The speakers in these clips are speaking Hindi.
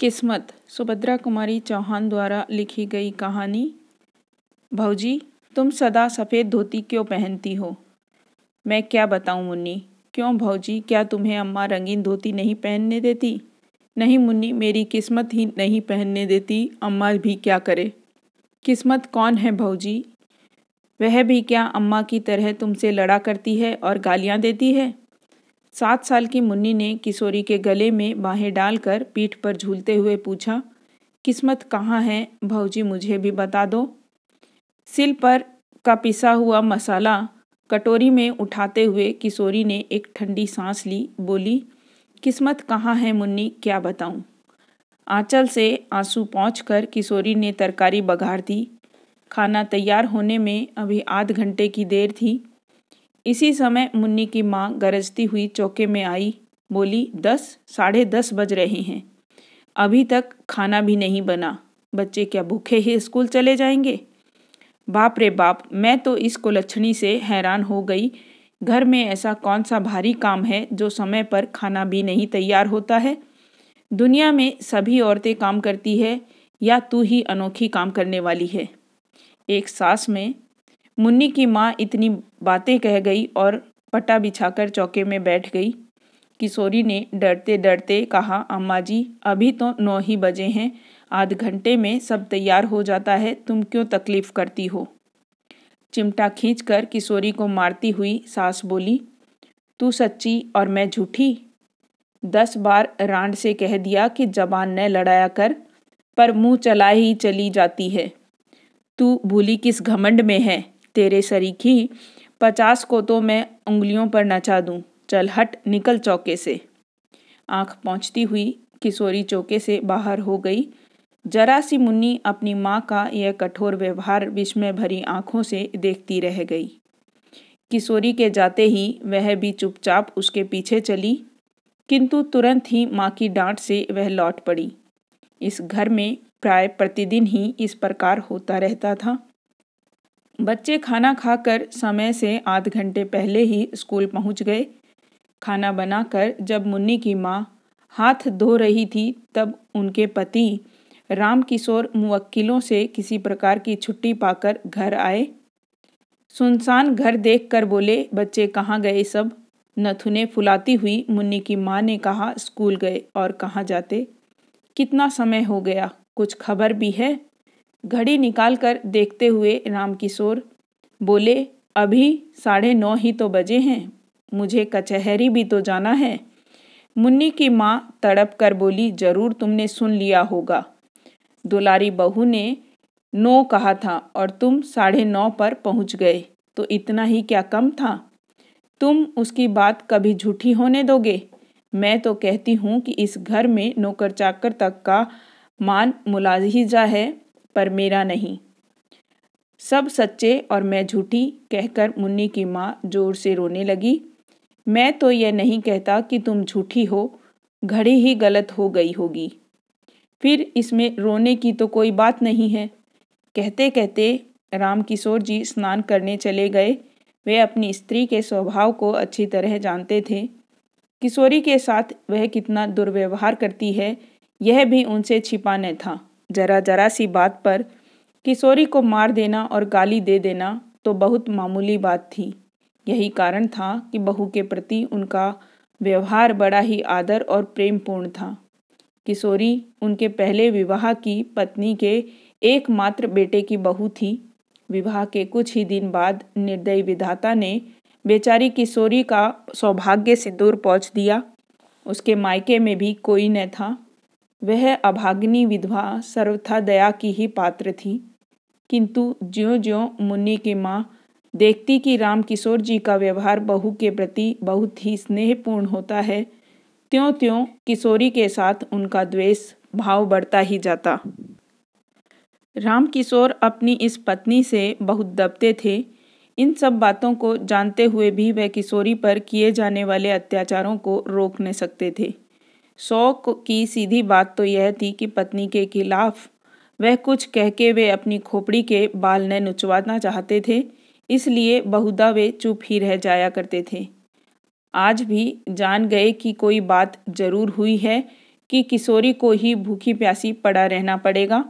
किस्मत। सुभद्रा कुमारी चौहान द्वारा लिखी गई कहानी, भौजी, तुम सदा सफ़ेद धोती क्यों पहनती हो? मैं क्या बताऊँ मुन्नी? क्यों भौजी, क्या तुम्हें अम्मा रंगीन धोती नहीं पहनने देती? नहीं मुन्नी, मेरी किस्मत ही नहीं पहनने देती, अम्मा भी क्या करे? किस्मत कौन है भौजी? वह भी क्या अम्मा की तरह तुमसे लड़ा करती है और गालियाँ देती है? सात साल की मुन्नी ने किशोरी के गले में बाहें डालकर पीठ पर झूलते हुए पूछा, किस्मत कहाँ है? भौजी, मुझे भी बता दो। सिल पर का पिसा हुआ मसाला कटोरी में उठाते हुए किशोरी ने एक ठंडी सांस ली, बोली, किस्मत कहाँ है मुन्नी, क्या बताऊँ? आंचल से आँसू पहुँच कर किशोरी ने तरकारी बघाड़ दी। खाना तैयार होने में अभी आध घंटे की देर थी। इसी समय मुन्नी की माँ गरजती हुई चौके में आई, बोली, दस, साढ़े दस बज रहे हैं। अभी तक खाना भी नहीं बना। बच्चे क्या भूखे ही, स्कूल चले जाएँगे? बाप रे बाप, मैं तो इस कुलच्छनी से हैरान हो गई। घर में ऐसा कौन सा भारी काम है जो समय पर खाना भी नहीं तैयार होता है? दुनिया में सभी औरतें काम करती है या तू ही अनोखी काम करने वाली है? एक सास में मुन्नी की माँ इतनी बातें कह गई और पटा बिछाकर चौके में बैठ गई किशोरी ने डरते डरते कहा, अम्मा जी, अभी तो नौ ही बजे हैं। आध घंटे में सब तैयार हो जाता है। तुम क्यों तकलीफ़ करती हो? चिमटा खींचकर किशोरी को मारती हुई सास बोली, तू सच्ची और मैं झूठी? दस बार रांड से कह दिया कि जबान न लड़ाया कर, पर मुँह चला ही चली जाती है। तू भूली किस घमंड में है? तेरे सरीखी पचास को तो मैं उंगलियों पर नचा दूँ। चल हट, निकल चौके से। आँख पहुँचती हुई किशोरी चौके से बाहर हो गई। जरा सी मुन्नी अपनी माँ का यह कठोर व्यवहार विस्मय भरी आँखों से देखती रह गई। किशोरी के जाते ही वह भी चुपचाप उसके पीछे चली, किंतु तुरंत ही माँ की डांट से वह लौट पड़ी। इस घर में प्राय प्रतिदिन ही इस प्रकार होता रहता था। बच्चे खाना खाकर समय से आध घंटे पहले ही स्कूल पहुँच गए। खाना बनाकर जब मुन्नी की माँ हाथ धो रही थी, तब उनके पति राम किशोर मुवक्किलों से किसी प्रकार की छुट्टी पाकर घर आए। सुनसान घर देखकर बोले, बच्चे कहाँ गए सब? नथुने फुलाती हुई मुन्नी की माँ ने कहा, स्कूल गए और कहाँ जाते? कितना समय हो गया? कुछ खबर भी है? घड़ी निकालकर देखते हुए रामकिशोर बोले, अभी साढ़े नौ ही तो बजे हैं। मुझे कचहरी भी तो जाना है। मुन्नी की माँ तड़प कर बोली, ज़रूर तुमने सुन लिया होगा। दुलारी बहू ने नौ कहा था और तुम साढ़े नौ पर पहुँच गए। तो इतना ही क्या कम था? तुम उसकी बात कभी झूठी होने दोगे? मैं तो कहती हूँ कि इस घर में नौकर चाकर तक का मान मुलाजिजा है। पर मेरा नहीं। सब सच्चे और मैं झूठी कहकर मुन्नी की माँ ज़ोर से रोने लगी। मैं तो यह नहीं कहता कि तुम झूठी हो, घड़ी ही गलत हो गई होगी। फिर इसमें रोने की तो कोई बात नहीं है। कहते कहते राम किशोर जी स्नान करने चले गए। वे अपनी स्त्री के स्वभाव को अच्छी तरह जानते थे। किशोरी के साथ वह कितना दुर्व्यवहार करती है, यह भी उनसे छिपा न था। जरा जरा सी बात पर किशोरी को मार देना और गाली दे देना तो बहुत मामूली बात थी। यही कारण था कि बहू के प्रति उनका व्यवहार बड़ा ही आदर और प्रेमपूर्ण था किशोरी उनके पहले विवाह की पत्नी के एकमात्र बेटे की बहू थी। विवाह के कुछ ही दिन बाद निर्दयी विधाता ने बेचारी किशोरी का सौभाग्य सिंदूर पहुँच दिया। उसके मायके में भी कोई न था। वह अभाग्नि विधवा सर्वथा दया की ही पात्र थी। किंतु ज्यो ज्यो मुन्नी की माँ देखती कि राम किशोर जी का व्यवहार बहू के प्रति बहुत ही स्नेहपूर्ण होता है त्यों त्यों किशोरी के साथ उनका द्वेष भाव बढ़ता ही जाता। राम किशोर अपनी इस पत्नी से बहुत दबते थे। इन सब बातों को जानते हुए भी वह किशोरी पर किए जाने वाले अत्याचारों को रोक नहीं सकते थे। शौक की सीधी बात तो यह थी कि पत्नी के खिलाफ वह कुछ कह के वे अपनी खोपड़ी के बाल न नुचवाना चाहते थे, इसलिए बहुधा वे चुप ही रह जाया करते थे। आज भी जान गए कि कोई बात ज़रूर हुई है कि किशोरी को ही भूखी प्यासी पड़ा रहना पड़ेगा।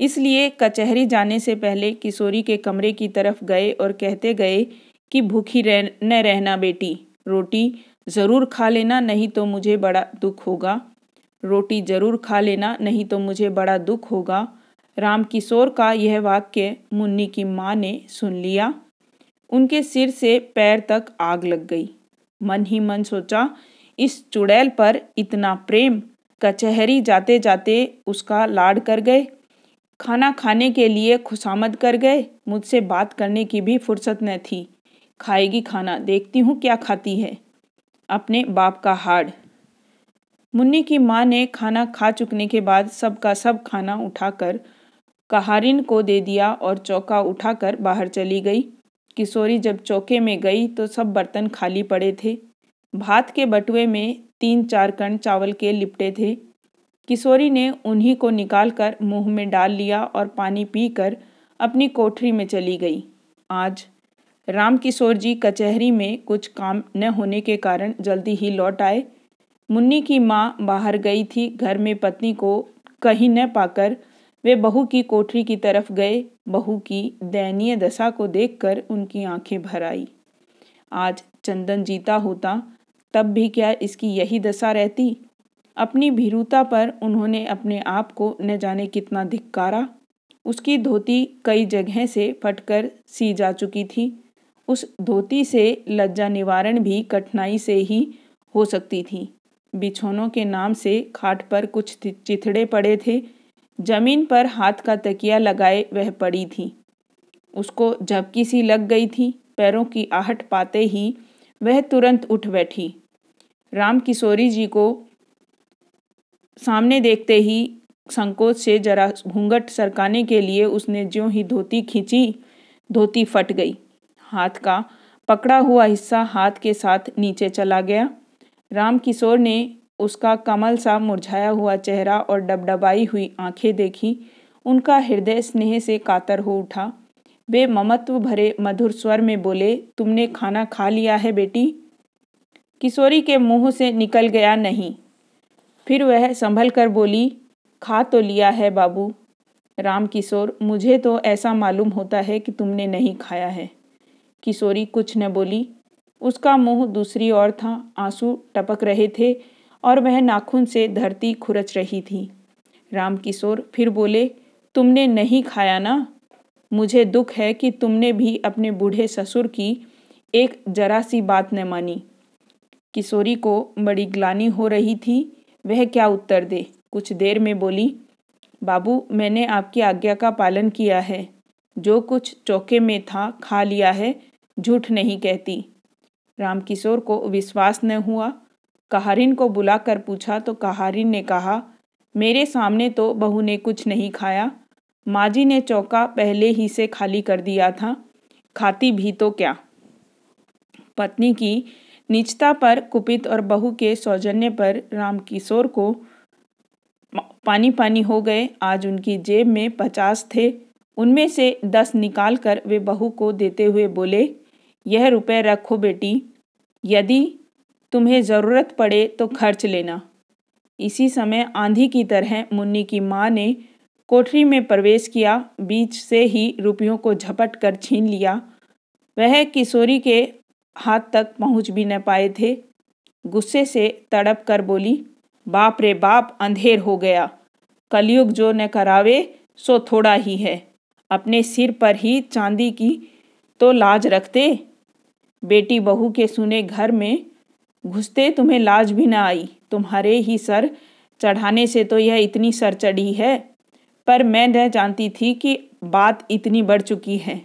इसलिए कचहरी जाने से पहले किशोरी के कमरे की तरफ़ गए और कहते गए कि भूखी रह न रहना बेटी, रोटी ज़रूर खा लेना, नहीं तो मुझे बड़ा दुख होगा। रोटी ज़रूर खा लेना, नहीं तो मुझे बड़ा दुख होगा। राम किशोर का यह वाक्य मुन्नी की माँ ने सुन लिया। उनके सिर से पैर तक आग लग गई। मन ही मन सोचा, इस चुड़ैल पर इतना प्रेम, कचहरी जाते जाते उसका लाड कर गए। खाना खाने के लिए खुशामद कर गए। मुझसे बात करने की भी फुर्सत न थी। खाएगी खाना, देखती हूँ क्या खाती है। अपने बाप का हाड़। मुन्नी की माँ ने खाना खा चुकने के बाद सबका सब खाना उठाकर कहारिन को दे दिया और चौका उठाकर बाहर चली गई। किशोरी जब चौके में गई तो सब बर्तन खाली पड़े थे। भात के बटुए में तीन चार कण चावल के लिपटे थे। किशोरी ने उन्हीं को निकालकर मुँह में डाल लिया और पानी पीकर अपनी कोठरी में चली गई। आज राम किशोर जी कचहरी में कुछ काम न होने के कारण जल्दी ही लौट आए। मुन्नी की माँ बाहर गई थी। घर में पत्नी को कहीं न पाकर वे बहू की कोठरी की तरफ़ गए। बहू की दयनीय दशा को देखकर उनकी आँखें भर आई। आज चंदन जीता होता, तब भी क्या इसकी यही दशा रहती? अपनी भीरुता पर उन्होंने अपने आप को न जाने कितना धिक्कारा। उसकी धोती कई जगह से फटकर सी जा चुकी थी। उस धोती से लज्जा निवारण भी कठिनाई से ही हो सकती थी। बिछौनों के नाम से खाट पर कुछ चिथड़े पड़े थे। ज़मीन पर हाथ का तकिया लगाए वह पड़ी थी। उसको झपकी सी लग गई थी। पैरों की आहट पाते ही वह तुरंत उठ बैठी। राम किशोरी जी को सामने देखते ही संकोच से जरा घूंघट सरकाने के लिए उसने ज्यों ही धोती खींची, धोती फट गई। हाथ का पकड़ा हुआ हिस्सा हाथ के साथ नीचे चला गया। राम किशोर ने उसका कमल सा मुरझाया हुआ चेहरा और डबडबाई हुई आँखें देखी। उनका हृदय स्नेह से कातर हो उठा। वे ममत्व भरे मधुर स्वर में बोले, तुमने खाना खा लिया है बेटी? किशोरी के मुँह से निकल गया नहीं फिर वह संभल कर बोली, खा तो लिया है बाबू राम किशोर, मुझे तो ऐसा मालूम होता है कि तुमने नहीं खाया है। किशोरी कुछ न बोली। उसका मुँह दूसरी ओर था, आँसू टपक रहे थे और वह नाखून से धरती खुरच रही थी। राम किशोर फिर बोले, तुमने नहीं खाया ना? मुझे दुख है कि तुमने भी अपने बूढ़े ससुर की एक जरा सी बात न मानी किशोरी को बड़ी ग्लानी हो रही थी। वह क्या उत्तर दे? कुछ देर में बोली, बाबू, मैंने आपकी आज्ञा का पालन किया है। जो कुछ चौके में था, खा लिया है। झूठ नहीं कहती। रामकिशोर को विश्वास न हुआ। कहारिन को बुलाकर पूछा तो कहारिन ने कहा, मेरे सामने तो बहू ने कुछ नहीं खाया। माँ जी ने चौका पहले ही से खाली कर दिया था। खाती भी तो क्या? पत्नी की निचता पर कुपित और बहू के सौजन्य पर राम किशोर को पानी पानी हो गए। आज उनकी जेब में पचास थे। उनमें से दस निकाल कर वे बहू को देते हुए बोले यह रुपए रखो बेटी। यदि तुम्हें ज़रूरत पड़े तो खर्च लेना। इसी समय आंधी की तरह मुन्नी की माँ ने कोठरी में प्रवेश किया। बीच से ही रुपयों को झपट कर छीन लिया। वह किशोरी के हाथ तक पहुँच भी न पाए थे। गुस्से से तड़प कर बोली, बाप रे बाप, अंधेर हो गया। कलयुग जो न करावे, सो थोड़ा ही है। अपने सिर पर ही चांदी की तो लाज रखते? बेटी बहू के सुने घर में घुसते तुम्हें लाज भी ना आई। तुम्हारे ही सर चढ़ाने से तो यह इतनी सर चढ़ी है। पर मैं न जानती थी कि बात इतनी बढ़ चुकी है।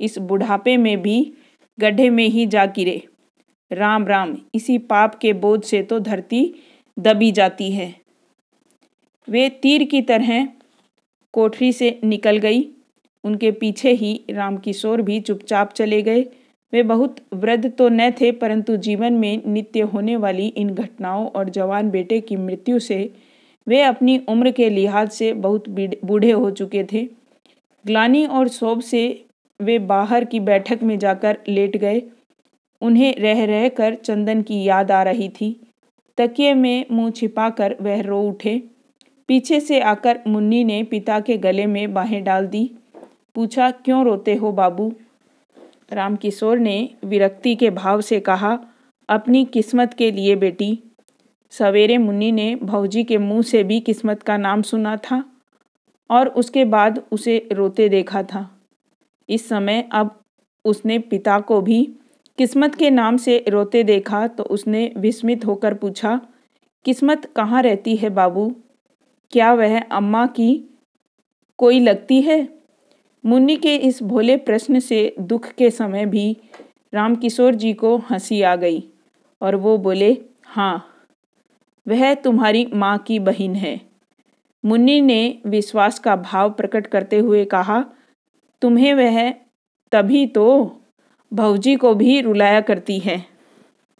इस बुढ़ापे में भी गड्ढे में ही जा गिरे। राम राम, इसी पाप के बोझ से तो धरती दबी जाती है। वे तीर की तरह कोठरी से निकल गई। उनके पीछे ही राम किशोर भी चुपचाप चले गए। वे बहुत वृद्ध तो न थे, परंतु जीवन में नित्य होने वाली इन घटनाओं और जवान बेटे की मृत्यु से वे अपनी उम्र के लिहाज से बहुत बूढ़े हो चुके थे। ग्लानी और शोभ से वे बाहर की बैठक में जाकर लेट गए। उन्हें रह रह कर चंदन की याद आ रही थी। तकिए में मुँह छिपाकर वह रो उठे। पीछे से आकर मुन्नी ने पिता के गले में बाहें डाल दी। पूछा, क्यों रोते हो बाबू? रामकिशोर ने विरक्ति के भाव से कहा, अपनी किस्मत के लिए बेटी सवेरे मुन्नी ने भौजी के मुँह से भी किस्मत का नाम सुना था और उसके बाद उसे रोते देखा था। इस समय अब उसने पिता को भी किस्मत के नाम से रोते देखा तो उसने विस्मित होकर पूछा, किस्मत कहाँ रहती है बाबू? क्या वह अम्मा की कोई लगती है? मुन्नी के इस भोले प्रश्न से दुख के समय भी रामकिशोर जी को हँसी आ गई और वो बोले हाँ वह तुम्हारी माँ की बहन है। मुन्नी ने विश्वास का भाव प्रकट करते हुए कहा, तुम्हें वह तभी तो भौजी को भी रुलाया करती है।